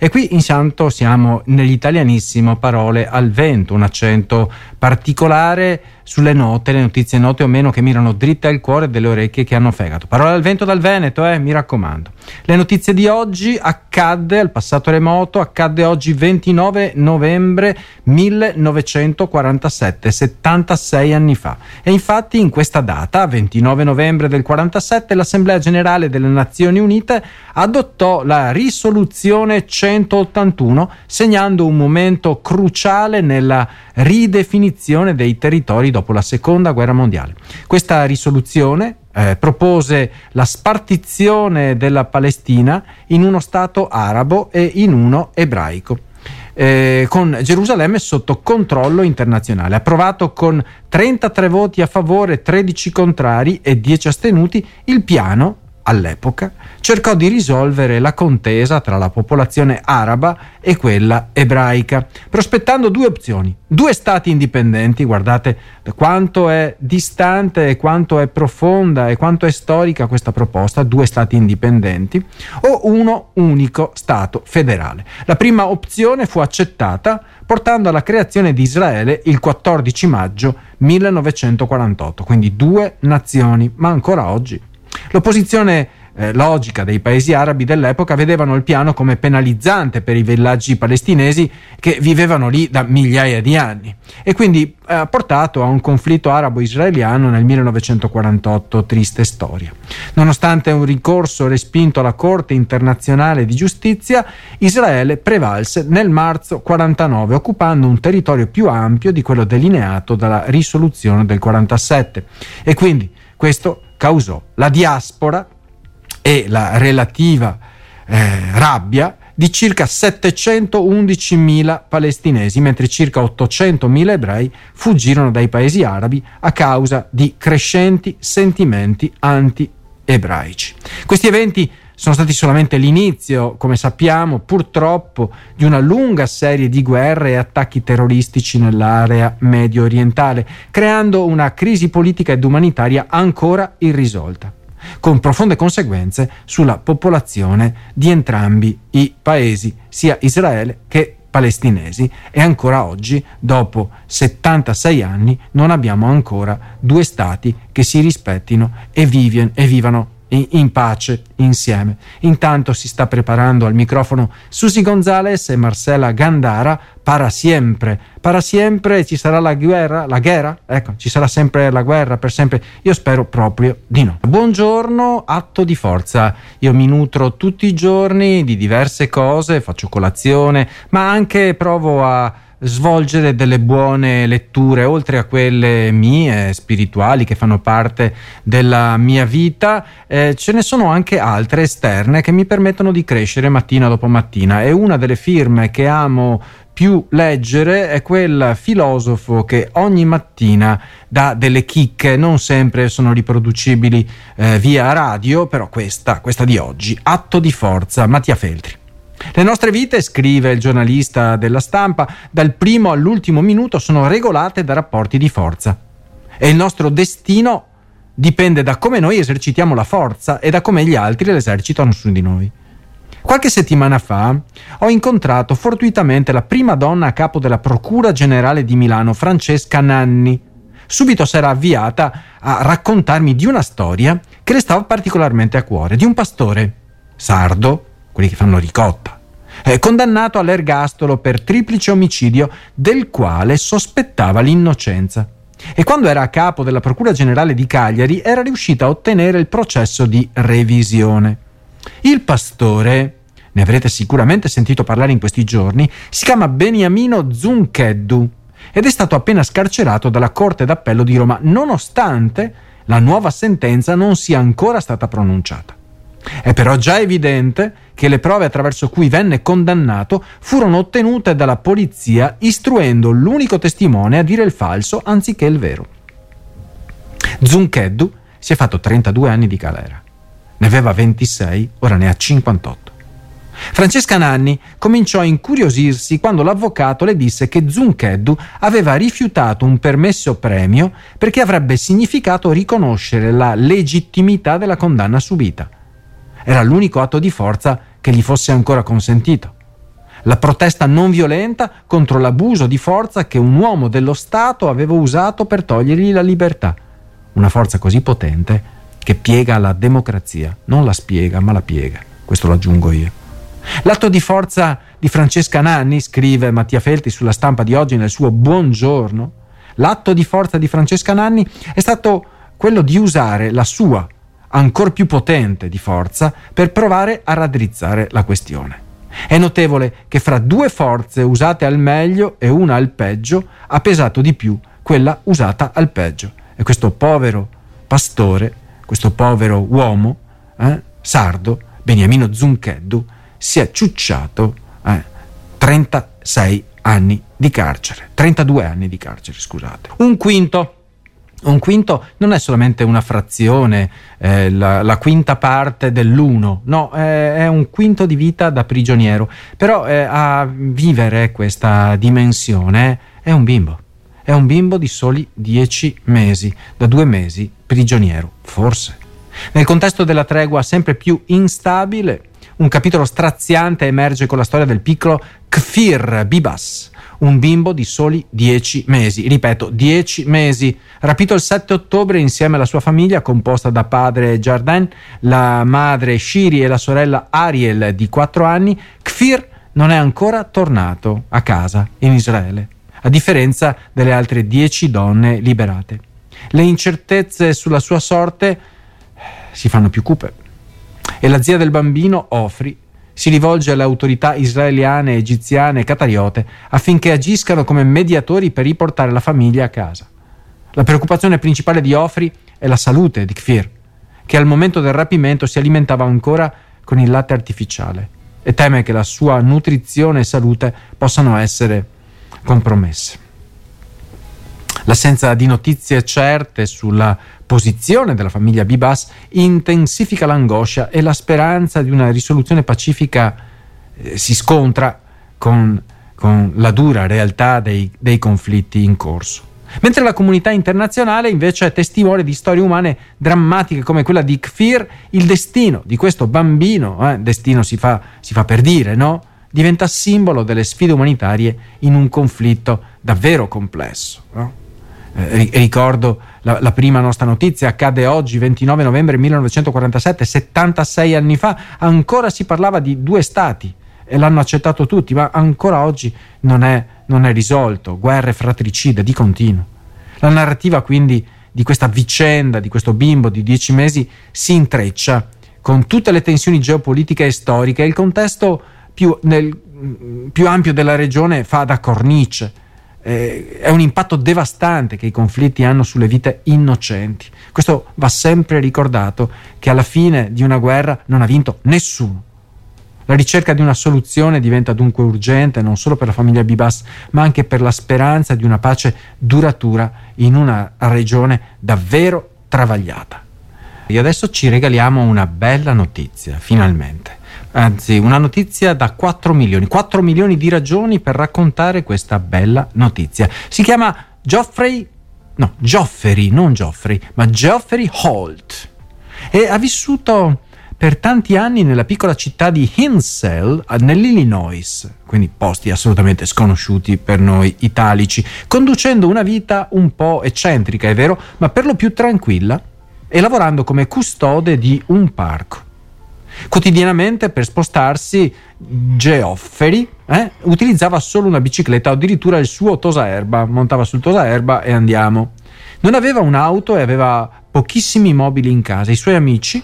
E qui intanto siamo nell'italianissimo parole al vento, un accento particolare sulle note, le notizie note o meno che mirano dritte al cuore delle orecchie che hanno fegato. Parole al vento dal Veneto, eh, mi raccomando. Le notizie di oggi accadde al passato remoto, accadde oggi 29 novembre 1947, 76 anni fa. E infatti in questa data, 29 novembre del 47, l'Assemblea Generale delle Nazioni Unite adottò la risoluzione 181, segnando un momento cruciale nella ridefinizione dei territori dopo la Seconda Guerra Mondiale. Questa risoluzione eh, propose la spartizione della Palestina in uno Stato arabo e in uno ebraico. Eh, con Gerusalemme sotto controllo internazionale. Approvato con 33 voti a favore, 13 contrari e 10 astenuti, il piano all'epoca, cercò di risolvere la contesa tra la popolazione araba e quella ebraica, prospettando due opzioni, due stati indipendenti, guardate quanto è distante e quanto è profonda e quanto è storica questa proposta, due stati indipendenti, o uno unico stato federale. La prima opzione fu accettata portando alla creazione di Israele il 14 maggio 1948, quindi due nazioni, ma ancora oggi L'opposizione eh, logica dei paesi arabi dell'epoca vedevano il piano come penalizzante per i villaggi palestinesi che vivevano lì da migliaia di anni e quindi eh, ha portato a un conflitto arabo-israeliano nel 1948, triste storia. Nonostante un ricorso respinto alla Corte internazionale di giustizia, Israele prevalse nel marzo 49 occupando un territorio più ampio di quello delineato dalla risoluzione del 47 e quindi questo causò la diaspora e la relativa eh, rabbia di circa 711.000 palestinesi, mentre circa 800.000 ebrei fuggirono dai paesi arabi a causa di crescenti sentimenti anti-ebraici. Questi eventi sono stati solamente l'inizio, come sappiamo, purtroppo, di una lunga serie di guerre e attacchi terroristici nell'area medio orientale, creando una crisi politica ed umanitaria ancora irrisolta con profonde conseguenze sulla popolazione di entrambi i paesi, sia Israele che palestinesi. E ancora oggi, dopo 76 anni, non abbiamo ancora due stati che si rispettino e, vivian, e vivano in pace insieme. Intanto si sta preparando al microfono Susi Gonzales e Marcela Gandara para sempre. Para sempre ci sarà la guerra, la guerra? Ecco, ci sarà sempre la guerra per sempre. Io spero proprio di no. Buongiorno, atto di forza. Io mi nutro tutti i giorni di diverse cose, faccio colazione, ma anche provo a svolgere delle buone letture, oltre a quelle mie spirituali che fanno parte della mia vita, eh, ce ne sono anche altre esterne che mi permettono di crescere mattina dopo mattina e una delle firme che amo più leggere è quel filosofo che ogni mattina dà delle chicche, non sempre sono riproducibili eh, via radio, però questa, questa di oggi, Atto di forza, Mattia Feltri. Le nostre vite, scrive il giornalista della stampa, dal primo all'ultimo minuto sono regolate da rapporti di forza. E il nostro destino dipende da come noi esercitiamo la forza e da come gli altri l'esercitano su di noi. Qualche settimana fa ho incontrato fortuitamente la prima donna a capo della Procura Generale di Milano, Francesca Nanni. Subito si era avviata a raccontarmi di una storia che le stava particolarmente a cuore, di un pastore sardo, quelli che fanno ricotta, eh, condannato all'ergastolo per triplice omicidio del quale sospettava l'innocenza. E quando era a capo della Procura Generale di Cagliari era riuscita a ottenere il processo di revisione. Il pastore, ne avrete sicuramente sentito parlare in questi giorni, si chiama Beniamino Zuncheddu ed è stato appena scarcerato dalla Corte d'Appello di Roma, nonostante la nuova sentenza non sia ancora stata pronunciata. È però già evidente che le prove attraverso cui venne condannato furono ottenute dalla polizia istruendo l'unico testimone a dire il falso anziché il vero. Zuncheddu si è fatto 32 anni di galera. Ne aveva 26, ora ne ha 58. Francesca Nanni cominciò a incuriosirsi quando l'avvocato le disse che Zuncheddu aveva rifiutato un permesso premio perché avrebbe significato riconoscere la legittimità della condanna subita era l'unico atto di forza che gli fosse ancora consentito. la protesta non violenta contro l'abuso di forza che un uomo dello Stato aveva usato per togliergli la libertà. Una forza così potente che piega la democrazia, non la spiega, ma la piega. Questo lo aggiungo io. L'atto di forza di Francesca Nanni, scrive Mattia Felti sulla stampa di oggi nel suo Buongiorno, l'atto di forza di Francesca Nanni è stato quello di usare la sua, ancora più potente di forza, per provare a raddrizzare la questione. È notevole che fra due forze usate al meglio e una al peggio ha pesato di più quella usata al peggio. E questo povero pastore, questo povero uomo eh, sardo, Beniamino Zuncheddu, si è ciucciato eh, 36 anni di carcere, 32 anni di carcere, scusate. Un quinto un quinto non è solamente una frazione, eh, la, la, quinta parte dell'uno, no, è, è, un quinto di vita da prigioniero, però eh, a vivere questa dimensione è un bimbo, è un bimbo di soli dieci mesi, da due mesi prigioniero, forse. Nel contesto della tregua sempre più instabile, un capitolo straziante emerge con la storia del piccolo Kfir Bibas, un bimbo di soli dieci mesi, ripeto, dieci mesi, rapito il 7 ottobre insieme alla sua famiglia composta da padre Jardin, la madre Shiri e la sorella Ariel di quattro anni, Kfir non è ancora tornato a casa in Israele, a differenza delle altre dieci donne liberate. Le incertezze sulla sua sorte eh, si fanno più cupe. E la zia del bambino, Ofri, si rivolge alle autorità israeliane, egiziane e qatariote affinché agiscano come mediatori per riportare la famiglia a casa. La preoccupazione principale di Ofri è la salute di Kfir, che al momento del rapimento si alimentava ancora con il latte artificiale e teme che la sua nutrizione e salute possano essere compromesse. L'assenza di notizie certe sulla posizione della famiglia Bibas intensifica l'angoscia e la speranza di una risoluzione pacifica eh, si scontra con, con, la dura realtà dei, dei conflitti in corso. Mentre la comunità internazionale invece è testimone di storie umane drammatiche come quella di Kfir, il destino di questo bambino, eh, destino si fa, si fa per dire, no? diventa simbolo delle sfide umanitarie in un conflitto davvero complesso. No? Eh, ricordo la, la, prima nostra notizia, accade oggi 29 novembre 1947, 76 anni fa, ancora si parlava di due stati e l'hanno accettato tutti, ma ancora oggi non è, non è risolto, guerre fratricide di continuo. La narrativa quindi di questa vicenda, di questo bimbo di dieci mesi, si intreccia con tutte le tensioni geopolitiche e storiche. E il contesto più, nel, più ampio della regione fa da cornice eh, è un impatto devastante che i conflitti hanno sulle vite innocenti. Questo va sempre ricordato che alla fine di una guerra non ha vinto nessuno. La ricerca di una soluzione diventa dunque urgente non solo per la famiglia Bibas, ma anche per la speranza di una pace duratura in una regione davvero travagliata. E adesso ci regaliamo una bella notizia, finalmente anzi una notizia da 4 milioni, 4 milioni di ragioni per raccontare questa bella notizia. Si chiama Geoffrey, no, Geoffrey, non Geoffrey, ma Geoffrey Holt e ha vissuto per tanti anni nella piccola città di Hinsell nell'Illinois, quindi posti assolutamente sconosciuti per noi italici, conducendo una vita un po' eccentrica, è vero, ma per lo più tranquilla e lavorando come custode di un parco. Quotidianamente per spostarsi Geoffrey eh, utilizzava solo una bicicletta o addirittura il suo tosaerba, montava sul tosaerba e andiamo. Non aveva un'auto e aveva pochissimi mobili in casa. I suoi amici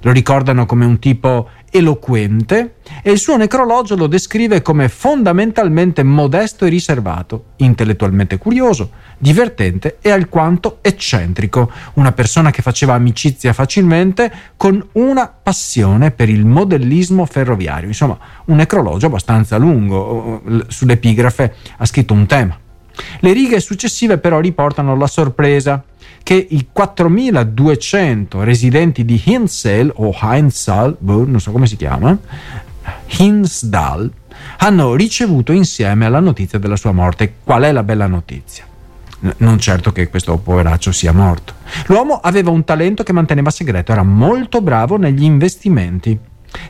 lo ricordano come un tipo eloquente e il suo necrologio lo descrive come fondamentalmente modesto e riservato, intellettualmente curioso, divertente e alquanto eccentrico, una persona che faceva amicizia facilmente con una passione per il modellismo ferroviario, insomma un necrologio abbastanza lungo, sull'epigrafe ha scritto un tema. Le righe successive però riportano la sorpresa che i 4200 residenti di Hinsdale o Hinsdal, boh, non so come si chiama, Hinsdal, hanno ricevuto insieme alla notizia della sua morte. Qual è la bella notizia? non certo che questo poveraccio sia morto. L'uomo aveva un talento che manteneva segreto, era molto bravo negli investimenti.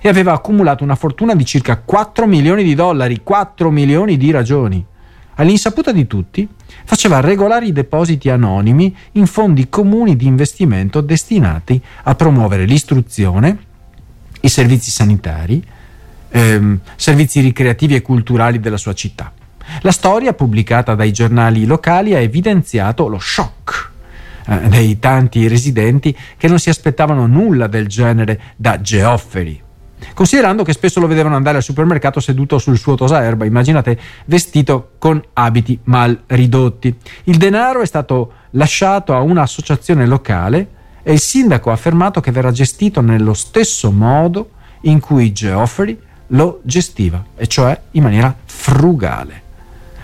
e aveva accumulato una fortuna di circa 4 milioni di dollari, 4 milioni di ragioni. All'insaputa di tutti, faceva regolari depositi anonimi in fondi comuni di investimento destinati a promuovere l'istruzione, i servizi sanitari, ehm, servizi ricreativi e culturali della sua città. La storia, pubblicata dai giornali locali, ha evidenziato lo shock eh, dei tanti residenti che non si aspettavano nulla del genere da Geoffrey. Considerando che spesso lo vedevano andare al supermercato seduto sul suo tosaerba, immaginate vestito con abiti mal ridotti. Il denaro è stato lasciato a un'associazione locale e il sindaco ha affermato che verrà gestito nello stesso modo in cui Geoffrey lo gestiva, e cioè in maniera frugale.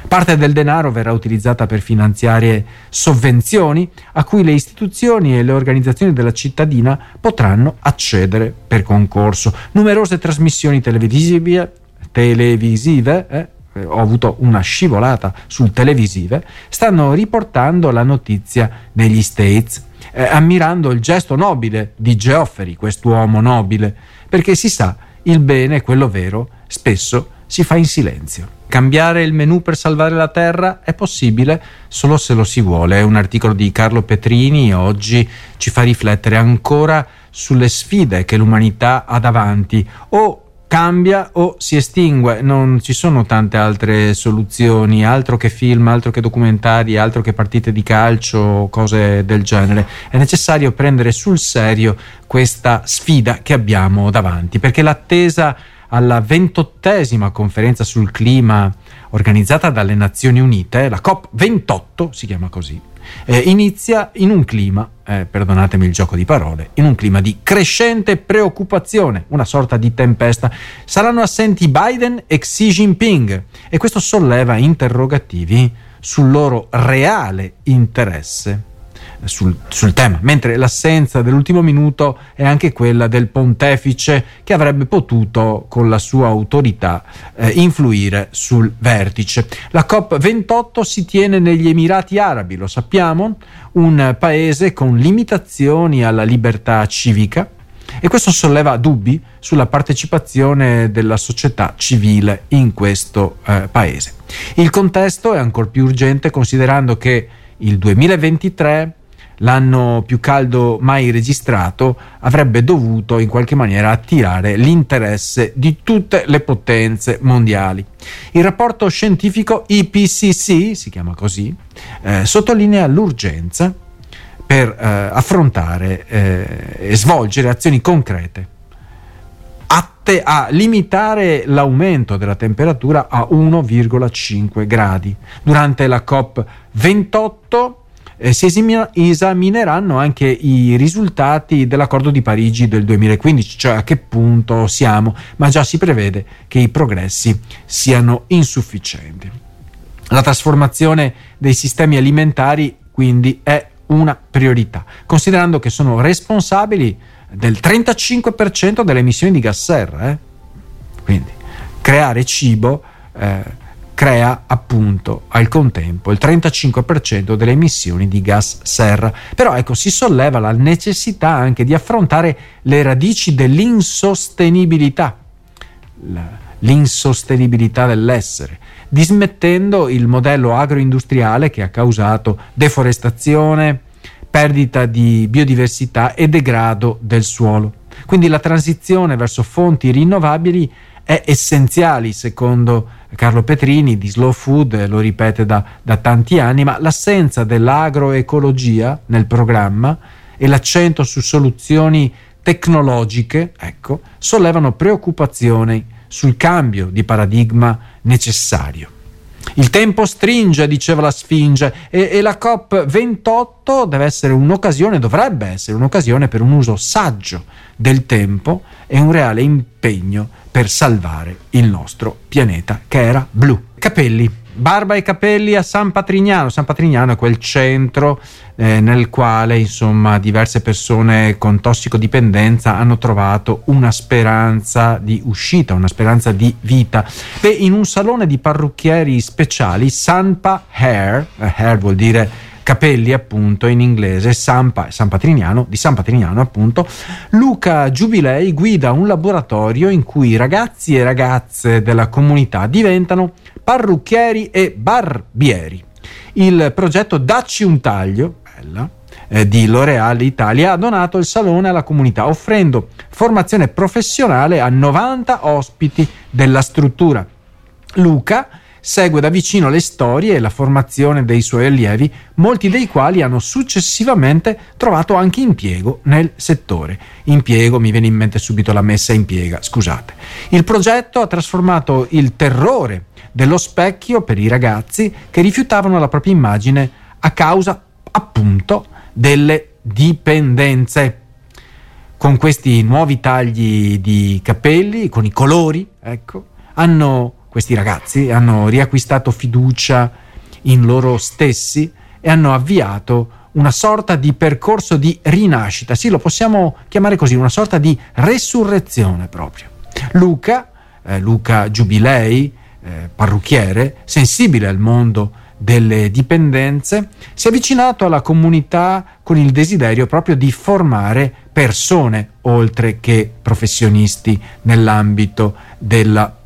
Parte del denaro verrà utilizzata per finanziare sovvenzioni a cui le istituzioni e le organizzazioni della cittadina potranno accedere per concorso. Numerose trasmissioni televisive, televisive eh, eh ho avuto una scivolata sul televisive, stanno riportando la notizia negli States, eh, ammirando il gesto nobile di Geoffrey, quest'uomo nobile, perché si sa, il bene, quello vero, spesso si fa in silenzio. Cambiare il menu per salvare la Terra è possibile solo se lo si vuole. Un articolo di Carlo Petrini oggi ci fa riflettere ancora sulle sfide che l'umanità ha davanti. O cambia o si estingue, non ci sono tante altre soluzioni, altro che film, altro che documentari, altro che partite di calcio, cose del genere. È necessario prendere sul serio questa sfida che abbiamo davanti, perché l'attesa alla ventottesima conferenza sul clima organizzata dalle Nazioni Unite, la COP28 si chiama così, eh, inizia in un clima, eh, perdonatemi il gioco di parole, in un clima di crescente preoccupazione, una sorta di tempesta. Saranno assenti Biden e Xi Jinping e questo solleva interrogativi sul loro reale interesse sul, sul, tema, mentre l'assenza dell'ultimo minuto è anche quella del pontefice che avrebbe potuto con la sua autorità eh, influire sul vertice. La COP28 si tiene negli Emirati Arabi, lo sappiamo, un paese con limitazioni alla libertà civica e questo solleva dubbi sulla partecipazione della società civile in questo eh, paese. Il contesto è ancora più urgente considerando che il 2023 l'anno più caldo mai registrato, avrebbe dovuto in qualche maniera attirare l'interesse di tutte le potenze mondiali. Il rapporto scientifico IPCC, si chiama così, eh, sottolinea l'urgenza per eh, affrontare eh, e svolgere azioni concrete atte a limitare l'aumento della temperatura a 1,5 gradi. Durante la COP28 eh, si esamineranno anche i risultati dell'accordo di Parigi del 2015, cioè a che punto siamo, ma già si prevede che i progressi siano insufficienti. La trasformazione dei sistemi alimentari quindi è una priorità, considerando che sono responsabili del 35% delle emissioni di gas serra. Eh? Quindi creare cibo eh, crea appunto al contempo il 35% delle emissioni di gas serra. Però ecco, si solleva la necessità anche di affrontare le radici dell'insostenibilità, l'insostenibilità dell'essere, dismettendo il modello agroindustriale che ha causato deforestazione, perdita di biodiversità e degrado del suolo. Quindi la transizione verso fonti rinnovabili è essenziale secondo Carlo Petrini di Slow Food lo ripete da, da tanti anni, ma l'assenza dell'agroecologia nel programma e l'accento su soluzioni tecnologiche, ecco, sollevano preoccupazioni sul cambio di paradigma necessario. Il tempo stringe, diceva la Sfinge, e, e, la COP28 deve essere un'occasione, dovrebbe essere un'occasione per un uso saggio del tempo e un reale impegno per salvare il nostro pianeta che era blu. Capelli, barba e capelli a San Patrignano. San Patrignano è quel centro eh, nel quale insomma diverse persone con tossicodipendenza hanno trovato una speranza di uscita, una speranza di vita. Beh, in un salone di parrucchieri speciali, Sanpa Hair, eh, hair vuol dire Capelli appunto in inglese, San, San Patrignano, di San Patrignano appunto, Luca Giubilei guida un laboratorio in cui ragazzi e ragazze della comunità diventano parrucchieri e barbieri. Il progetto Dacci un taglio, bella, eh, di L'Oreal Italia ha donato il salone alla comunità offrendo formazione professionale a 90 ospiti della struttura. Luca segue da vicino le storie e la formazione dei suoi allievi, molti dei quali hanno successivamente trovato anche impiego nel settore. Impiego, mi viene in mente subito la messa in piega, scusate. Il progetto ha trasformato il terrore dello specchio per i ragazzi che rifiutavano la propria immagine a causa appunto delle dipendenze. Con questi nuovi tagli di capelli, con i colori, ecco, hanno questi ragazzi hanno riacquistato fiducia in loro stessi e hanno avviato una sorta di percorso di rinascita, sì lo possiamo chiamare così, una sorta di resurrezione proprio. Luca, eh, Luca Giubilei, eh, parrucchiere, sensibile al mondo delle dipendenze, si è avvicinato alla comunità con il desiderio proprio di formare persone oltre che professionisti nell'ambito della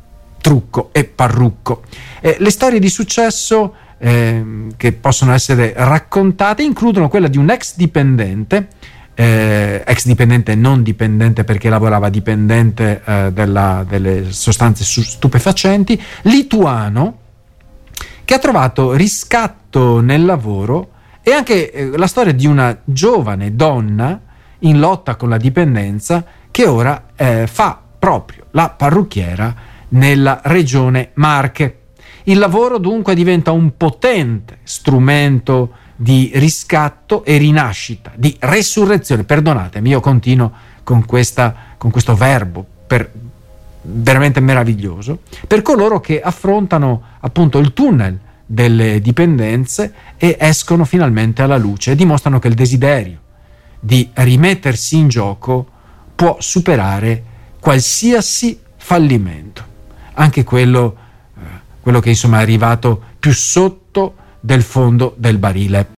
trucco e parrucco. Eh, le storie di successo eh, che possono essere raccontate includono quella di un ex dipendente, eh, ex dipendente non dipendente perché lavorava dipendente eh, della, delle sostanze stupefacenti, lituano, che ha trovato riscatto nel lavoro e anche eh, la storia di una giovane donna in lotta con la dipendenza che ora eh, fa proprio la parrucchiera nella regione Marche. Il lavoro dunque diventa un potente strumento di riscatto e rinascita, di resurrezione. Perdonatemi, io continuo con, questa, con questo verbo per, veramente meraviglioso, per coloro che affrontano appunto il tunnel delle dipendenze e escono finalmente alla luce e dimostrano che il desiderio di rimettersi in gioco può superare qualsiasi fallimento anche quello, eh, quello che insomma è arrivato più sotto del fondo del barile.